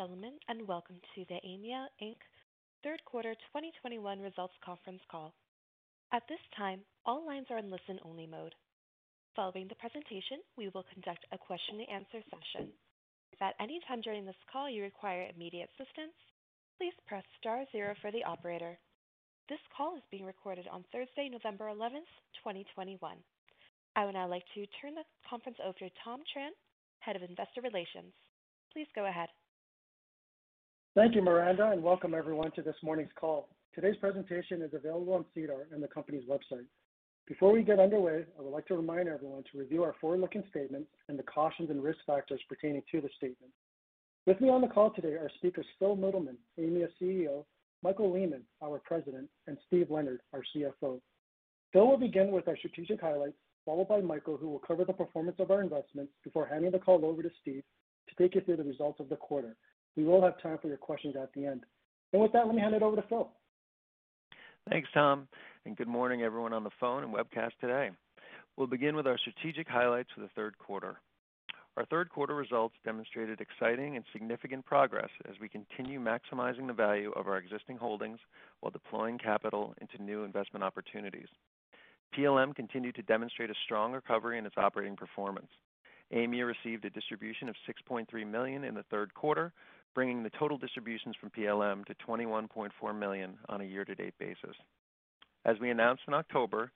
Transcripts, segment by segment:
Gentlemen, and welcome to the Aimia Inc. third quarter 2021 results conference call. At this time, all lines are in listen-only mode. Following the presentation, we will conduct a question and answer session. If at any time during this call you require immediate assistance, please press star zero for the operator. This call is being recorded on Thursday, November 11th, 2021. I would now like to turn the conference over to Tom Tran, Head of Investor Relations. Please go ahead. Thank you, Miranda, and welcome everyone to this morning's call. Today's presentation is available on SEDAR and the company's website. Before we get underway, I would like to remind everyone to review our forward-looking statements and the cautions and risk factors pertaining to the statement. With me on the call today are speakers Phil Mittleman, Aimia's CEO, Michael Lehmann, our President, and Steve Leonard, our CFO. Phil will begin with our strategic highlights, followed by Michael, who will cover the performance of our investments before handing the call over to Steve to take you through the results of the quarter. We will have time for your questions at the end. And With that, let me hand it over to Phil. Thanks, Tom, and good morning everyone on the phone and webcast today. We'll begin with our strategic highlights for the third quarter. Our third quarter results demonstrated exciting and significant progress as we continue maximizing the value of our existing holdings while deploying capital into new investment opportunities. PLM continued to demonstrate a strong recovery in its operating performance. Aimia received a distribution of 6.3 million in the third quarter, bringing the total distributions from PLM to 21.4 million on a year-to-date basis. As we announced in October,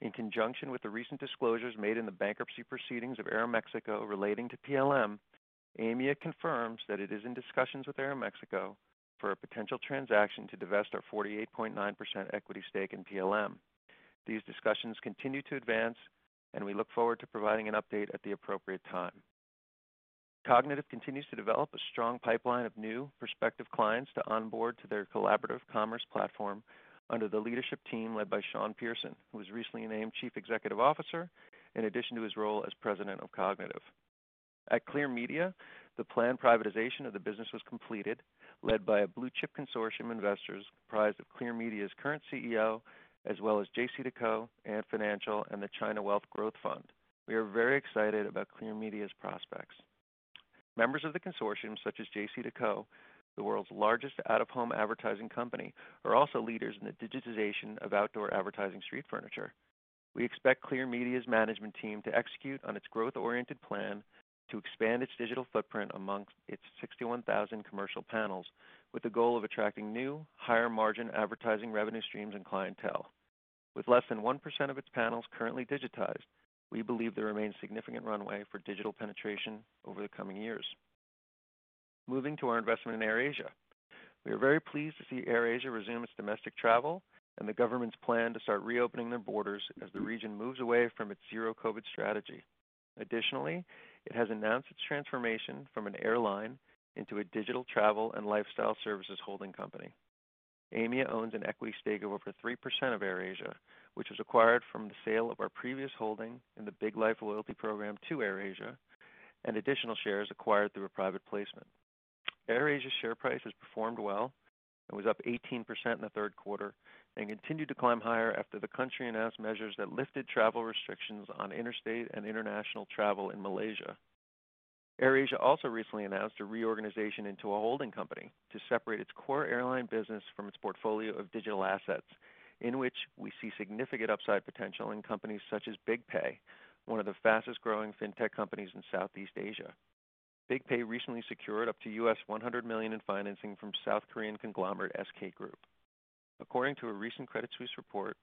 in conjunction with the recent disclosures made in the bankruptcy proceedings of Aeroméxico relating to PLM, Aimia confirms that it is in discussions with Aeroméxico for a potential transaction to divest our 48.9% equity stake in PLM. These discussions continue to advance, and we look forward to providing an update at the appropriate time. Kognitiv continues to develop a strong pipeline of new prospective clients to onboard to their collaborative commerce platform under the leadership team led by Sean Pearson, who was recently named Chief Executive Officer in addition to his role as President of Kognitiv. At Clear Media, the planned privatization of the business was completed, led by a blue-chip consortium of investors comprised of Clear Media's current CEO, as well as J.C. JCDecaux, Ant Financial, and the China Wealth Growth Fund. We are very excited about Clear Media's prospects. Members of the consortium, such as JCDecaux, the world's largest out-of-home advertising company, are also leaders in the digitization of outdoor advertising street furniture. We expect Clear Media's management team to execute on its growth-oriented plan to expand its digital footprint amongst its 61,000 commercial panels, with the goal of attracting new, higher-margin advertising revenue streams and clientele. With less than 1% of its panels currently digitized, we believe there remains significant runway for digital penetration over the coming years. Moving to our investment in AirAsia. We are very pleased to see AirAsia resume its domestic travel and the government's plan to start reopening their borders as the region moves away from its zero-COVID strategy. Additionally, it has announced its transformation from an airline into a digital travel and lifestyle services holding company. Aimia owns an equity stake of over 3% of AirAsia, which was acquired from the sale of our previous holding in the Big Life loyalty program to AirAsia and additional shares acquired through a private placement. AirAsia's share price has performed well and was up 18% in the third quarter and continued to climb higher after the country announced measures that lifted travel restrictions on interstate and international travel in Malaysia. AirAsia also recently announced a reorganization into a holding company to separate its core airline business from its portfolio of digital assets, in which we see significant upside potential in companies such as BigPay, one of the fastest-growing fintech companies in Southeast Asia. BigPay recently secured up to 100 million in financing from South Korean conglomerate SK Group. According to a recent Credit Suisse report,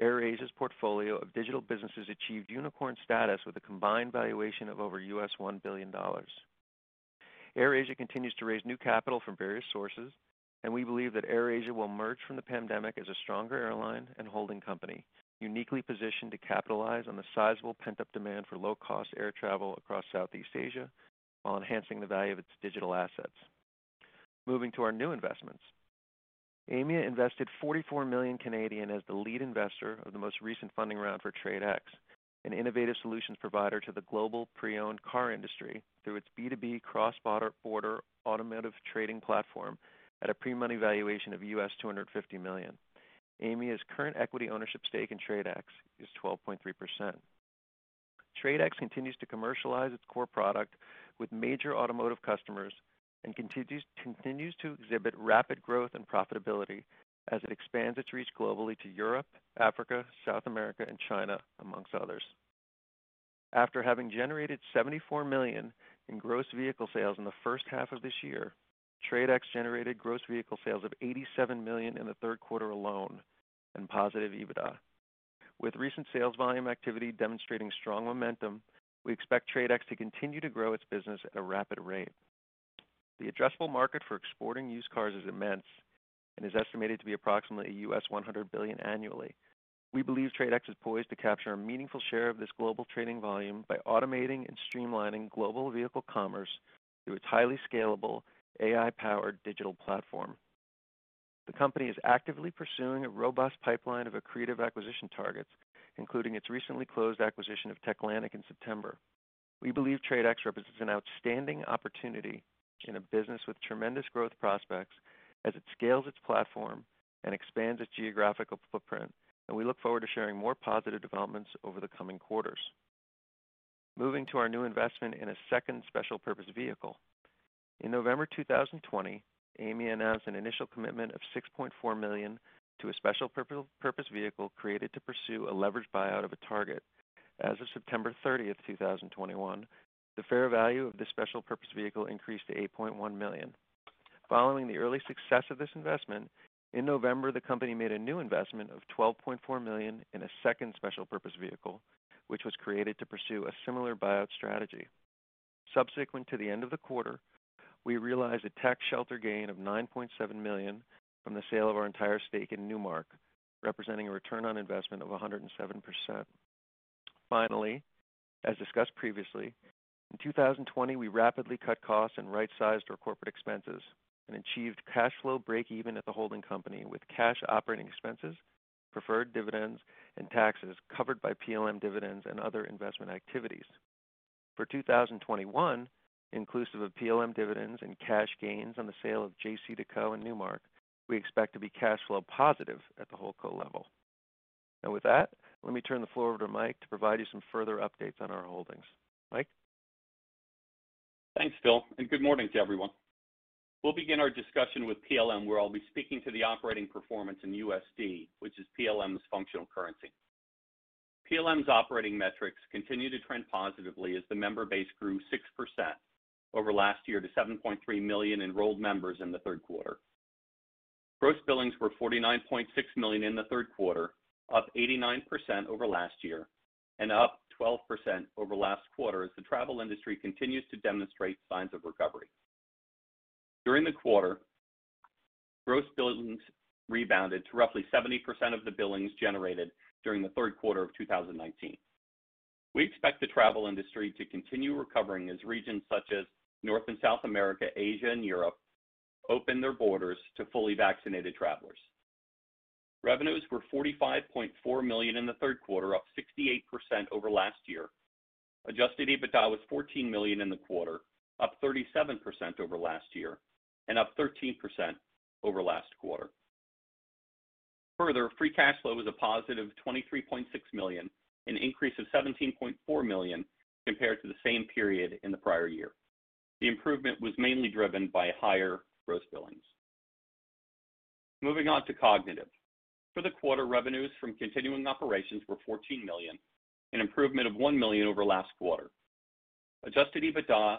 AirAsia's portfolio of digital businesses achieved unicorn status with a combined valuation of over $1 billion. AirAsia continues to raise new capital from various sources, and we believe that AirAsia will emerge from the pandemic as a stronger airline and holding company, uniquely positioned to capitalize on the sizable pent-up demand for low-cost air travel across Southeast Asia, while enhancing the value of its digital assets. Moving to our new investments. Aimia invested 44 million as the lead investor of the most recent funding round for TradeX, an innovative solutions provider to the global pre-owned car industry through its B2B cross-border automotive trading platform at a pre-money valuation of $250 million. Aimia's current equity ownership stake in TRADE X is 12.3%. TRADE X continues to commercialize its core product with major automotive customers and continues to exhibit rapid growth and profitability as it expands its reach globally to Europe, Africa, South America, and China, among others. After having generated 74 million in gross vehicle sales in the first half of this year, TRADE X generated gross vehicle sales of 87 million in the third quarter alone and positive EBITDA. With recent sales volume activity demonstrating strong momentum, we expect TRADE X to continue to grow its business at a rapid rate. The addressable market for exporting used cars is immense and is estimated to be approximately 100 billion annually. We believe TRADE X is poised to capture a meaningful share of this global trading volume by automating and streamlining global vehicle commerce through its highly scalable AI-powered digital platform. The company is actively pursuing a robust pipeline of accretive acquisition targets, including its recently closed acquisition of Techlantic in September. We believe TRADE X represents an outstanding opportunity in a business with tremendous growth prospects as it scales its platform and expands its geographical footprint, and we look forward to sharing more positive developments over the coming quarters. Moving to our new investment in a second special purpose vehicle. In November 2020, Aimia announced an initial commitment of 6.4 million to a special purpose vehicle created to pursue a leveraged buyout of a target. As of September 30, 2021, the fair value of this special purpose vehicle increased to 8.1 million. Following the early success of this investment, in November, the company made a new investment of 12.4 million in a second special purpose vehicle, which was created to pursue a similar buyout strategy. Subsequent to the end of the quarter, we realized a tax shelter gain of 9.7 million from the sale of our entire stake in Newmark, representing a return on investment of 107%. Finally, as discussed previously, in 2020, we rapidly cut costs and right-sized our corporate expenses and achieved cash flow breakeven at the holding company with cash operating expenses, preferred dividends, and taxes covered by PLM dividends and other investment activities. For 2021, inclusive of PLM dividends and cash gains on the sale of JCDecaux and Newmark, we expect to be cash flow positive at the holdco level. With that, let me turn the floor over to Mike to provide you some further updates on our holdings. Mike? Thanks, Phil, and good morning to everyone. We'll begin our discussion with PLM, where I'll be speaking to the operating performance in USD, which is PLM's functional currency. PLM's operating metrics continue to trend positively as the member base grew 6% over last year to 7.3 million enrolled members in the third quarter. Gross billings were 49.6 million in the third quarter, up 89% over last year and up 12% over last quarter as the travel industry continues to demonstrate signs of recovery. During the quarter, gross billings rebounded to roughly 70% of the billings generated during the third quarter of 2019. We expect the travel industry to continue recovering as regions such as North and South America, Asia, and Europe opened their borders to fully vaccinated travelers. Revenues were 45.4 million in the third quarter, up 68% over last year. Adjusted EBITDA was 14 million in the quarter, up 37% over last year and up 13% over last quarter. Further, free cash flow was a positive $23.6 million, an increase of 17.4 million compared to the same period in the prior year. The improvement was mainly driven by higher gross billings. Moving on to Kognitiv. For the quarter, revenues from continuing operations were 14 million, an improvement of 1 million over last quarter. Adjusted EBITDA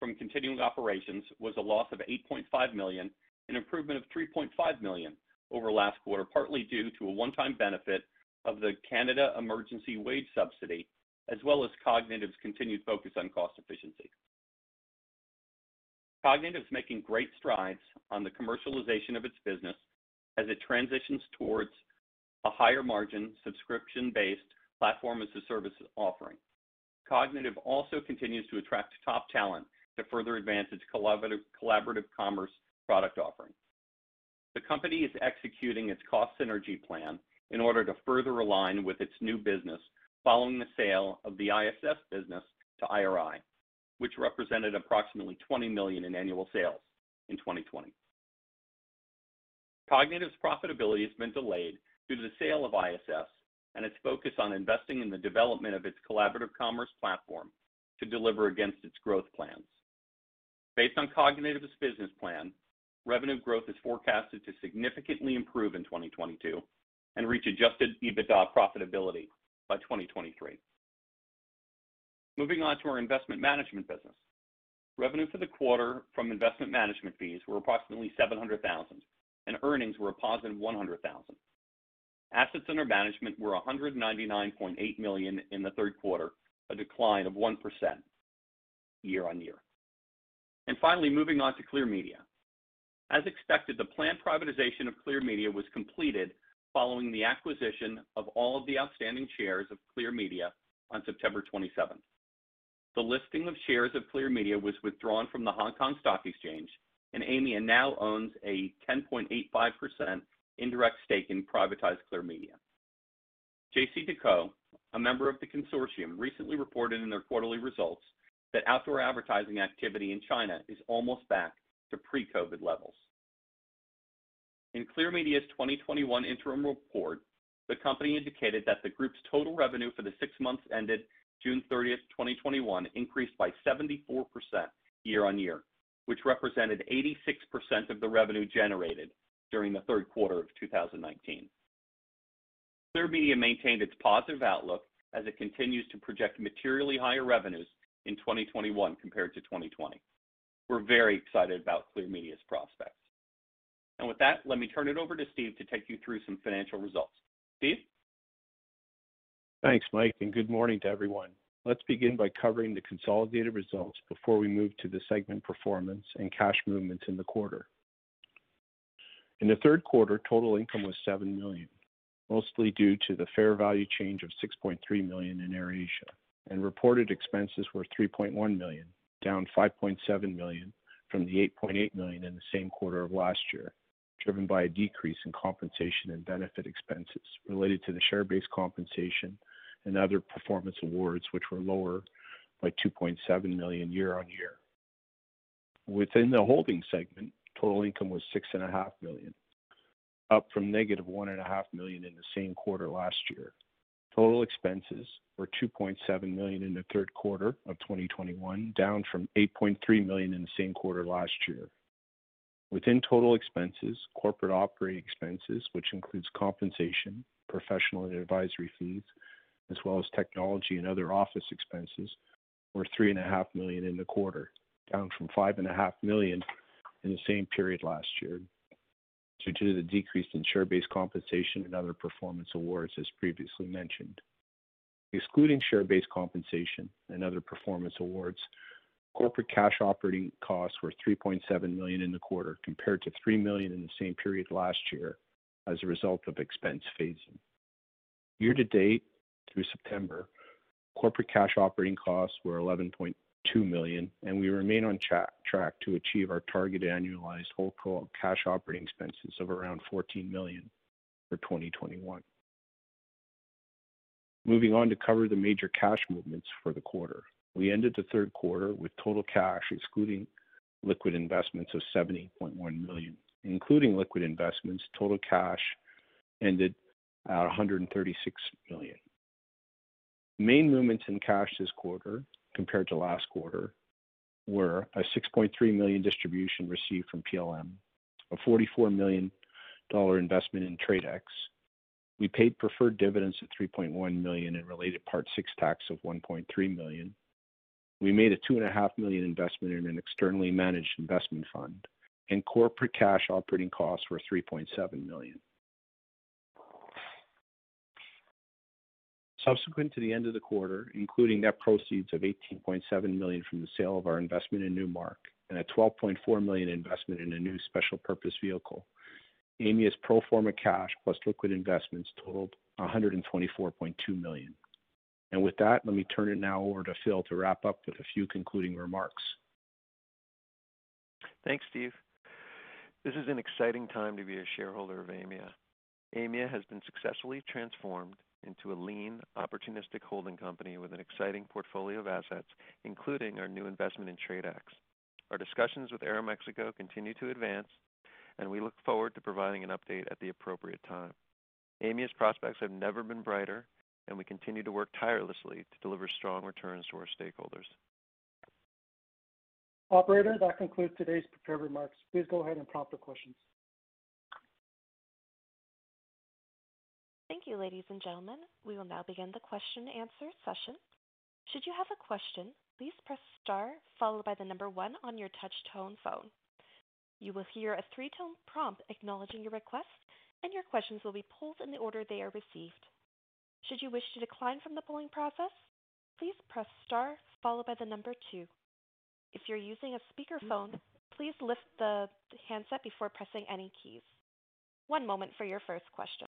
from continuing operations was a loss of 8.5 million, an improvement of 3.5 million over last quarter, partly due to a one-time benefit of the Canada Emergency Wage Subsidy, as well as Kognitiv's continued focus on cost efficiency. Kognitiv is making great strides on the commercialization of its business as it transitions towards a higher margin, subscription-based platform as a service offering. Kognitiv also continues to attract top talent to further advance its collaborative commerce product offering. The company is executing its cost synergy plan in order to further align with its new business following the sale of the ISS business to IRI, which represented approximately 20 million in annual sales in 2020. Kognitiv's profitability has been delayed due to the sale of ISS and its focus on investing in the development of its collaborative commerce platform to deliver against its growth plans. Based on Kognitiv's business plan, revenue growth is forecasted to significantly improve in 2022 and reach adjusted EBITDA profitability by 2023. Moving on to our investment management business. Revenue for the quarter from investment management fees were approximately 700,000, and earnings were a positive $100,000. Assets under management were 199.8 million in the third quarter, a decline of 1% year-on-year. And finally, moving on to Clear Media. As expected, the planned privatization of Clear Media was completed following the acquisition of all of the outstanding shares of Clear Media on September 27th. The listing of shares of Clear Media was withdrawn from the Hong Kong Stock Exchange, and Aimia now owns a 10.85% indirect stake in privatized Clear Media. JCDecaux, a member of the consortium, recently reported in their quarterly results that outdoor advertising activity in China is almost back to pre-COVID levels. In Clear Media's 2021 interim report, the company indicated that the group's total revenue for the six months ended June 30th, 2021 increased by 74% year-on-year, which represented 86% of the revenue generated during the third quarter of 2019. Clear Media maintained its positive outlook as it continues to project materially higher revenues in 2021 compared to 2020. We're very excited about Clear Media's prospects. And With that, let me turn it over to Steve to take you through some financial results. Steve? Thanks, Mike, and good morning to everyone. Let's begin by covering the consolidated results before we move to the segment performance and cash movements in the quarter. In the third quarter, total income was 7 million, mostly due to the fair value change of 6.3 million in AirAsia, and reported expenses were 3.1 million, down 5.7 million from the 8.8 million in the same quarter of last year, driven by a decrease in compensation and benefit expenses related to the share-based compensation and other performance awards, which were lower by 2.7 million year-on-year. Within the holding segment, total income was 6.5 million, up from 1.5 million in the same quarter last year. Total expenses were 2.7 million in the third quarter of 2021, down from 8.3 million in the same quarter last year. Within total expenses, corporate operating expenses, which includes compensation, professional and advisory fees, as well as technology and other office expenses, were 3.5 million in the quarter, down from 5.5 million in the same period last year due to the decrease in share-based compensation and other performance awards, as previously mentioned. Excluding share-based compensation and other performance awards, corporate cash operating costs were 3.7 million in the quarter, compared to 3 million in the same period last year as a result of expense phasing. Year to date through September, corporate cash operating costs were 11.2 million, and we remain on track to achieve our targeted annualized holdco cash operating expenses of around 14 million for 2021. Moving on to cover the major cash movements for the quarter. We ended the third quarter with total cash, excluding liquid investments, of 70.1 million. Including liquid investments, total cash ended at $136 million. Main movements in cash this quarter compared to last quarter were a 6.3 million distribution received from PLM, a $44 million investment in TRADE X. We paid preferred dividends of 3.1 million and related Part VI tax of 1.3 million. We made a 2.5 million investment in an externally managed investment fund, and corporate cash operating costs were $3.7 million. Subsequent to the end of the quarter, including net proceeds of 18.7 million from the sale of our investment in Newmark and a 12.4 million investment in a new special purpose vehicle, Aimia's pro forma cash plus liquid investments totaled $124.2 million. With that, let me turn it now over to Phil to wrap up with a few concluding remarks. Thanks, Steve. This is an exciting time to be a shareholder of Aimia. Aimia has been successfully transformed into a lean, opportunistic holding company with an exciting portfolio of assets, including our new investment in TRADE X. Our discussions with Aeroméxico continue to advance, and we look forward to providing an update at the appropriate time. Aimia's prospects have never been brighter, and we continue to work tirelessly to deliver strong returns to our stakeholders. Operator, that concludes today's prepared remarks. Please go ahead and prompt the questions. Thank you, ladies and gentlemen. We will now begin the question and answer session. Should you have a question, please press star followed by the number one on your touch tone phone. You will hear a three-tone prompt acknowledging your request, and your questions will be pulled in the order they are received. Should you wish to decline from the polling process, please press star followed by the number two. If you're using a speakerphone, please lift the handset before pressing any keys. One moment for your first question.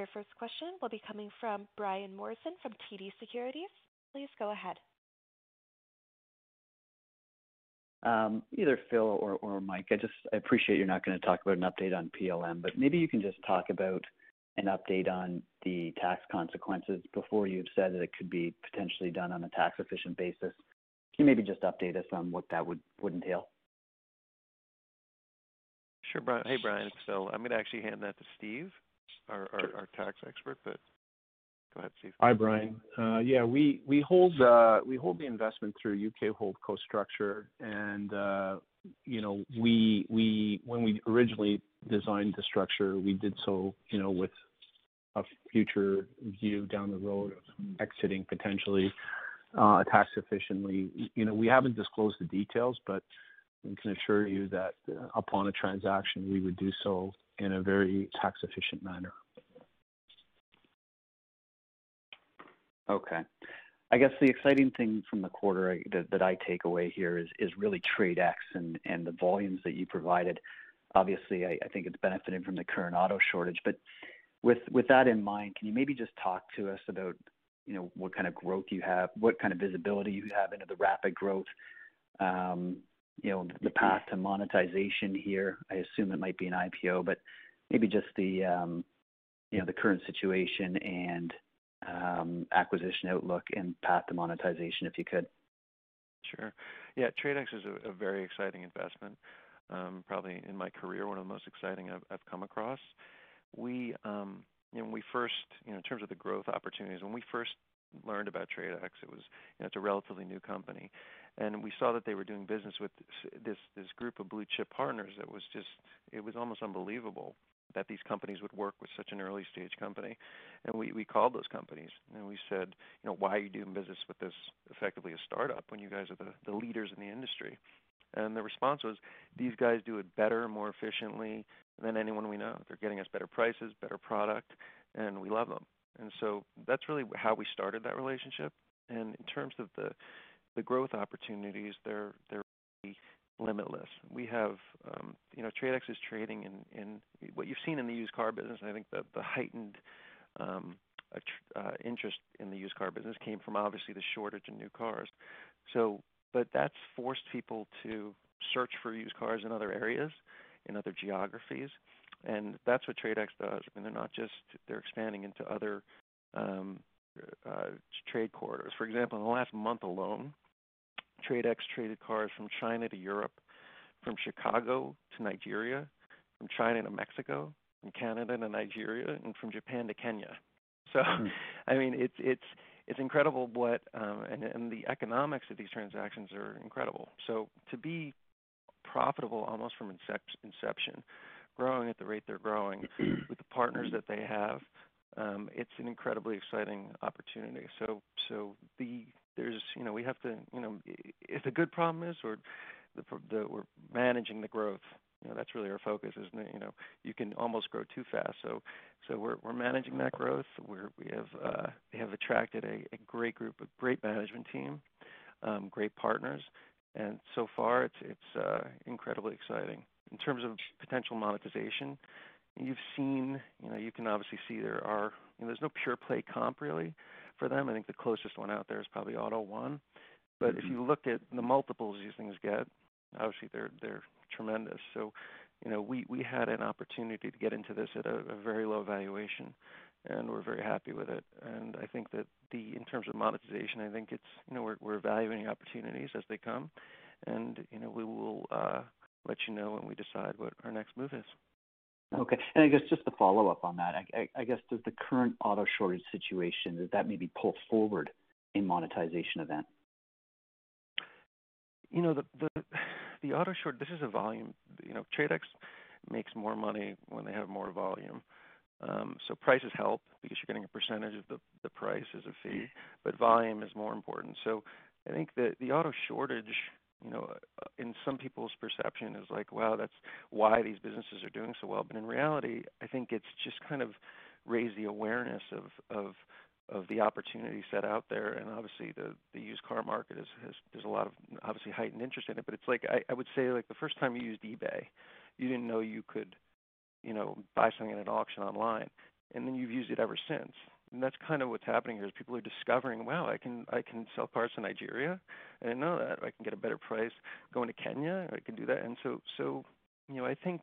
Your first question will be coming from Brian Morrison from TD Securities. Please go ahead. Um, either Phil or Mike, I just appreciate you're not gonna talk about an update on PLM, but maybe you can just talk about an update on the tax consequences before you've said that it could be potentially done on a tax-efficient basis. Can you maybe just update us on what that would entail? Sure, Brian. Hey, Brian, it's Phil. I'm gonna actually hand that to Steve, our tax expert, but go ahead, Steve. Hi, Brian. Uh, yeah, uh, we hold the investment through U.K. holdco structure. And uh, you know, when we originally designed the structure, we did so, you know, with a future view down the road of exiting potentially tax efficiently. You know, we haven't disclosed the details, but we can assure you that upon a transaction, we would do so in a very tax-efficient manner. Okay. I guess the exciting thing from the quarter that I take away here is is really TRADE X and the volumes that you provided. Obviously, I think it's benefiting from the current auto shortage. But with with that in mind, can you maybe just talk to us about, you know, what kind of growth you have, what kind of visibility you have into the rapid growth, um, you know, the path to monetization here? I assume it might be an IPO, but maybe just the, um, you know, the current situation and um, acquisition outlook and path to monetization, if you could. Sure. Yeah, TRADE X is a very exciting investment. Um, probably in my career, one of the most exciting I've come across. We, you know, when we first, you know, in terms of the growth opportunities, when we first learned about TRADE X, it was, you know, it's a relatively new company. And we saw that they were doing business with this this group of blue chip partners that was just, it was almost unbelievable that these companies would work with such an early-stage company. And we we called those companies, and we said, "You know, why are you doing business with this effectively a startup when you guys are the the leaders in the industry?" And the response was, "These guys do it better more efficiently than anyone we know. They're getting us better prices, better product, and we love them." And so that's really how we started that relationship. And in terms of the growth opportunities, they're limitless. We have, um, you know, TRADE X is trading in what you've seen in the used car business. I think the heightened um, uh, interest in the used car business came from obviously the shortage in new cars. But that's forced people to search for used cars in other areas, in other geographies, and that's what TRADE X does. I mean, they're not just they're expanding into other um, uh, trade corridors. For example, in the last month alone, TRADE X traded cars from China to Europe, from Chicago to Nigeria, from China to Mexico, from Canada to Nigeria, and from Japan to Kenya. So I mean, it's it's it's incredible what and the economics of these transactions are incredible. So to be profitable almost from inception, growing at the rate they're growing with the partners that they have, um, it's an incredibly exciting opportunity. So, so the there's you know we have to you know if the good problem is or the, the we're managing the growth. You know that's really our focus, isn't it? You know you can almost grow too fast. So so we're we're managing that growth. We're we have uh, we have attracted a, a great group, a great management team, um, great partners, and so far it's it's uh, incredibly exciting. In terms of potential monetization, you've seen, you know, you can obviously see there are, you know, there's no pure play comp really for them. I think the closest one out there is probably AUTO1. But if mm-hmm. you look at the multiples these things get, obviously they're they're tremendous. So, you know, we we had an opportunity to get into this at a, a very low valuation, and we're very happy with it. And I think that the in terms of monetization, I think it's you know we're we're evaluating opportunities as they come, and you know we will uh, let you know when we decide what our next move is. Okay. and I guess just to follow up on that, I guess, does the current auto shortage situation, does that maybe pull forward a monetization event? You know, the auto short, this is a volume. You know, TradeX makes more money when they have more volume. Um, so Prices help because you're getting a percentage of the price as a fee, but volume is more important. So I think the auto shortage you know, uh, in some people's perception is like, wow, that's why these businesses are doing so well. But in reality, I think it's just kind of raised the awareness of of of the opportunity set out there, and obviously the the used car market is has there's a lot of obviously heightened interest in it. But it's like I, I would say like the first time you used eBay, you didn't know you could, you know, buy something at an auction online, and then you've used it ever since. And that's kind of what's happening here is people are discovering, wow, I can I can sell cars in Nigeria. I didn't know that. I can get a better price going to Kenya. I can do that. And so so you know, I think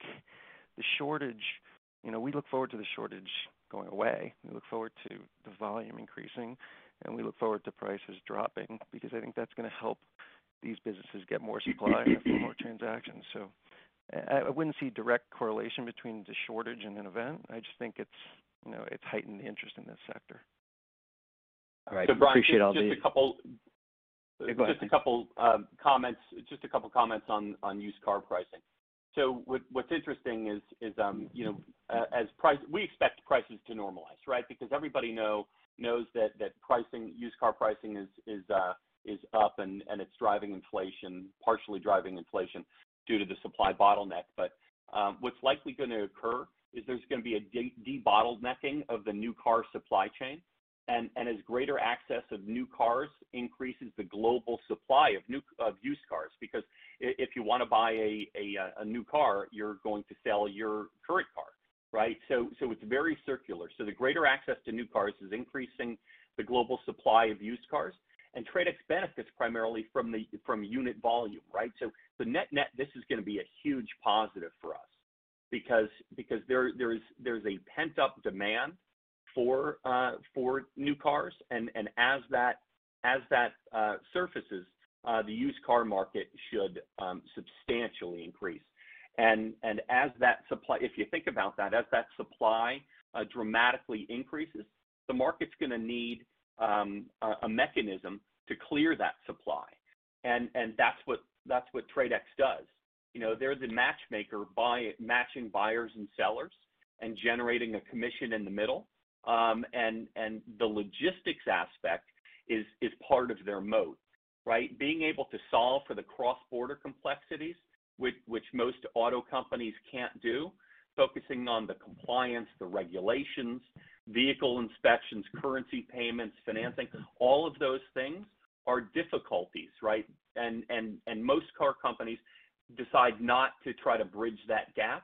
the shortage, you know, we look forward to the shortage going away. We look forward to the volume increasing and we look forward to prices dropping because I think that's going to help these businesses get more supply and more transactions. So I wouldn't see direct correlation between the shortage and an event. I just think it's you know, it's heightened the interest in this sector. All right. So Brian, Appreciate just, all just a couple yeah, just a couple um, comments just a couple comments on on used car pricing. So what, what's interesting is is um, you know uh, as price we expect prices to normalize right because everybody know knows that that pricing used car pricing is is uh, is up and and it's driving inflation partially driving inflation due to the supply bottleneck. But um, what's likely going to occur is there's going to be a debottlenecking of the new car supply chain. And, and as greater access of new cars increases the global supply of new of used cars, because if you want to buy a, a, a new car, you're going to sell your current car, right? So so it's very circular. So the greater access to new cars is increasing the global supply of used cars, and TradeX benefits primarily from the from unit volume, right? So the net net, this is going to be a huge positive for us because because there there's there's a pent up demand for uh, for new cars, and and as that as that uh, surfaces, uh, the used car market should um, substantially increase. And and as that supply, if you think about that, as that supply dramatically increases, the market's going to need um, a, a mechanism to clear that supply, and and that's what that's what TradeX does you know, they're the matchmaker by matching buyers and sellers and generating a commission in the middle. Um, and and the logistics aspect is is part of their moat, right? Being able to solve for the cross-border complexities, which which most auto companies can't do, focusing on the compliance, the regulations, vehicle inspections, currency payments, financing, all of those things are difficulties, right? And and and most car companies decide not to try to bridge that gap.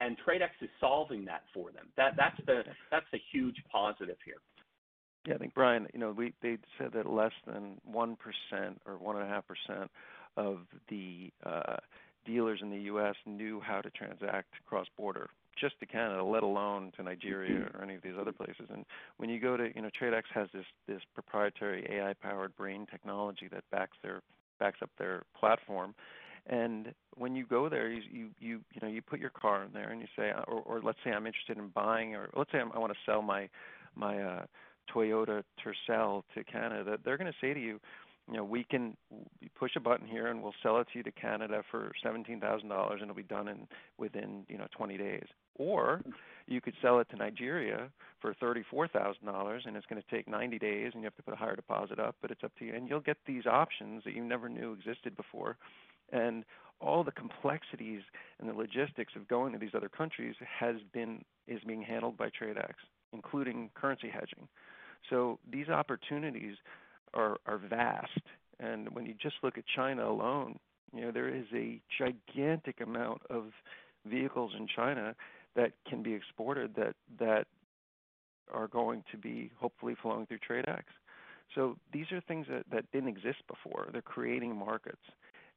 And TradeX is solving that for them. That that's the that's a huge positive here. Yeah, I think Brian, you know, we they said that less than one percent or one and a half percent of the uh, dealers in the U.S. knew how to transact cross border, just to Canada, let alone to Nigeria or any of these other places. And when you go to, you know, TradeX has this this proprietary AI-powered brain technology that backs their backs up their platform, and when you go there, you you you, you know you put your car in there and you say, or, or let's say I'm interested in buying, or let's say I'm, i want to sell my my uh, Toyota Tercel to Canada. They're going to say to you, you know, we can push a button here and we'll sell it to you to Canada for seventeen thousand dollars and it'll be done in within you know 20 days. Or you could sell it to Nigeria for thirty-four thousand dollars and it's going to take 90 days and you have to put a higher deposit up, but it's up to you. And you'll get these options that you never knew existed before. And all the complexities and the logistics of going to these other countries has been is being handled by TradeX, including currency hedging. So these opportunities are, are vast. And when you just look at China alone, you know, there is a gigantic amount of vehicles in China that can be exported that that are going to be hopefully flowing through TradeX. So these are things that, that didn't exist before. They're creating markets.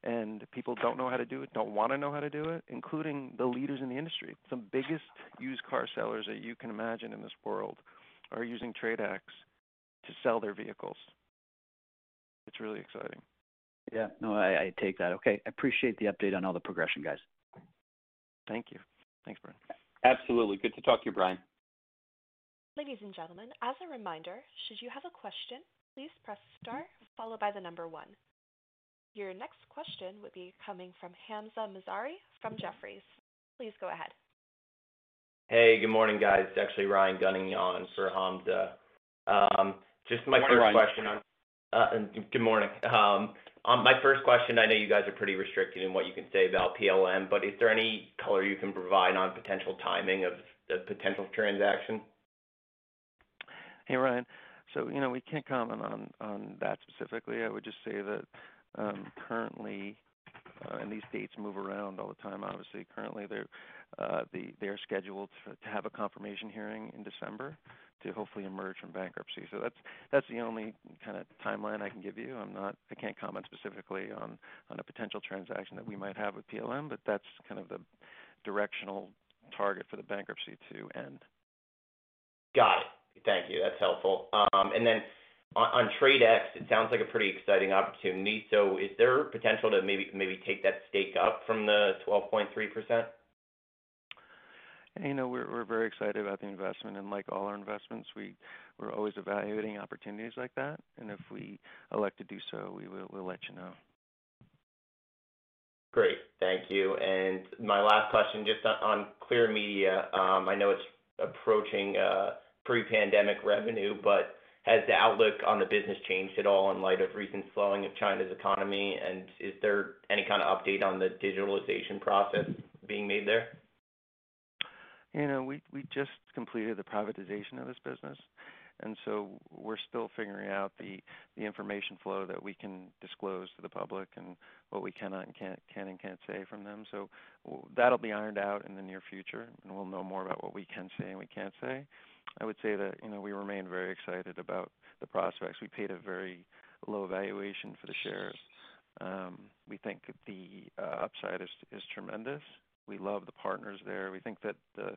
And people don't know how to do it, don't want to know how to do it, including the leaders in the industry. Some biggest used car sellers that you can imagine in this world are using TradeX to sell their vehicles it's really exciting. Yeah, no, I, I take that. Okay, I appreciate the update on all the progression, guys. Thank you. Thanks, Brian. Absolutely. Good to talk to you, Brian. Ladies and gentlemen, as a reminder, should you have a question, please press star followed by the number one. Your next question would be coming from Hamza Mazari from Jefferies. Please go ahead. Hey, good morning, guys. It's actually Ryan Gunning on for Hamza. Um, just my first question on uh, good morning. Um, my first question, I know you guys are pretty restricted in what you can say about PLM, but is there any color you can provide on potential timing of the potential transaction? Hey, Ryan. So, you know, we can't comment on on that specifically. I would just say that currently, uh, and these dates move around all the time, obviously. Currently, they're uh, scheduled to have a confirmation hearing in December to hopefully emerge from bankruptcy. So that's the only kind of timeline I can give you. I can't comment specifically on on a potential transaction that we might have with PLM, but that's kind of the directional target for the bankruptcy to end. Got it. Thank you. That's helpful. On, on TradeX, it sounds like a pretty exciting opportunity. So is there potential to maybe maybe take that stake up from the 12.3 percent? You know, we're we're very excited about the investment, and like all our investments, we we're always evaluating opportunities like that. And if we elect to do so, we will we'll let you know. Great. Thank you. And my last question, just on, on Clear Media. Um, I know it's approaching uh, pre-pandemic revenue, but has the outlook on the business changed at all in light of recent slowing of China's economy? And is there any kind of update on the digitalization process being made there? You know, we just completed the privatization of this business, and so we're still figuring out the information flow that we can disclose to the public and what we cannot and can't say from them. So that'll be ironed out in the near future, and we'll know more about what we can say and we can't say. I would say that you know we remain very excited about the prospects. We paid a very low valuation for the shares. Um, we think the uh, upside is tremendous, we love the partners there. We think that the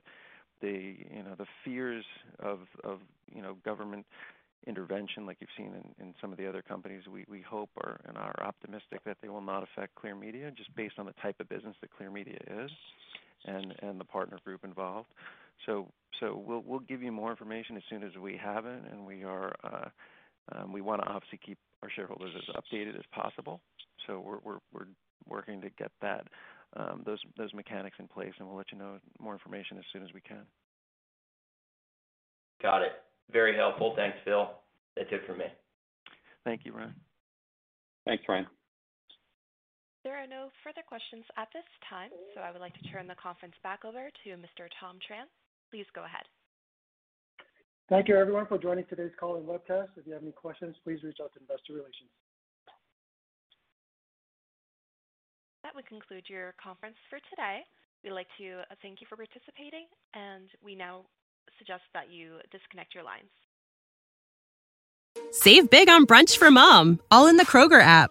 you know the fears of you know government intervention like you've seen in, some of the other companies we, hope are and are optimistic that they will not affect clear media just based on the type of business that clear media is and the partner group involved so so we'll we'll give you more information as soon as we have it and we are uh, um, we want to obviously keep our shareholders as updated as possible so we're we're, we're working to get that um, those those mechanics in place, and we'll let you know more information as soon as we can. Got it. Very helpful. Thanks, Phil. That's it for me. Thank you, Ryan. Thanks, Ryan. There are no further questions at this time, so I would like to turn the conference back over to Mr. Tom Tran. Please go ahead. Thank you, everyone, for joining today's call and webcast. If you have any questions, please reach out to Investor Relations. That would conclude your conference for today. We'd like to uh, thank you for participating, and we now suggest that you disconnect your lines. Save big on brunch for mom, all in the Kroger app.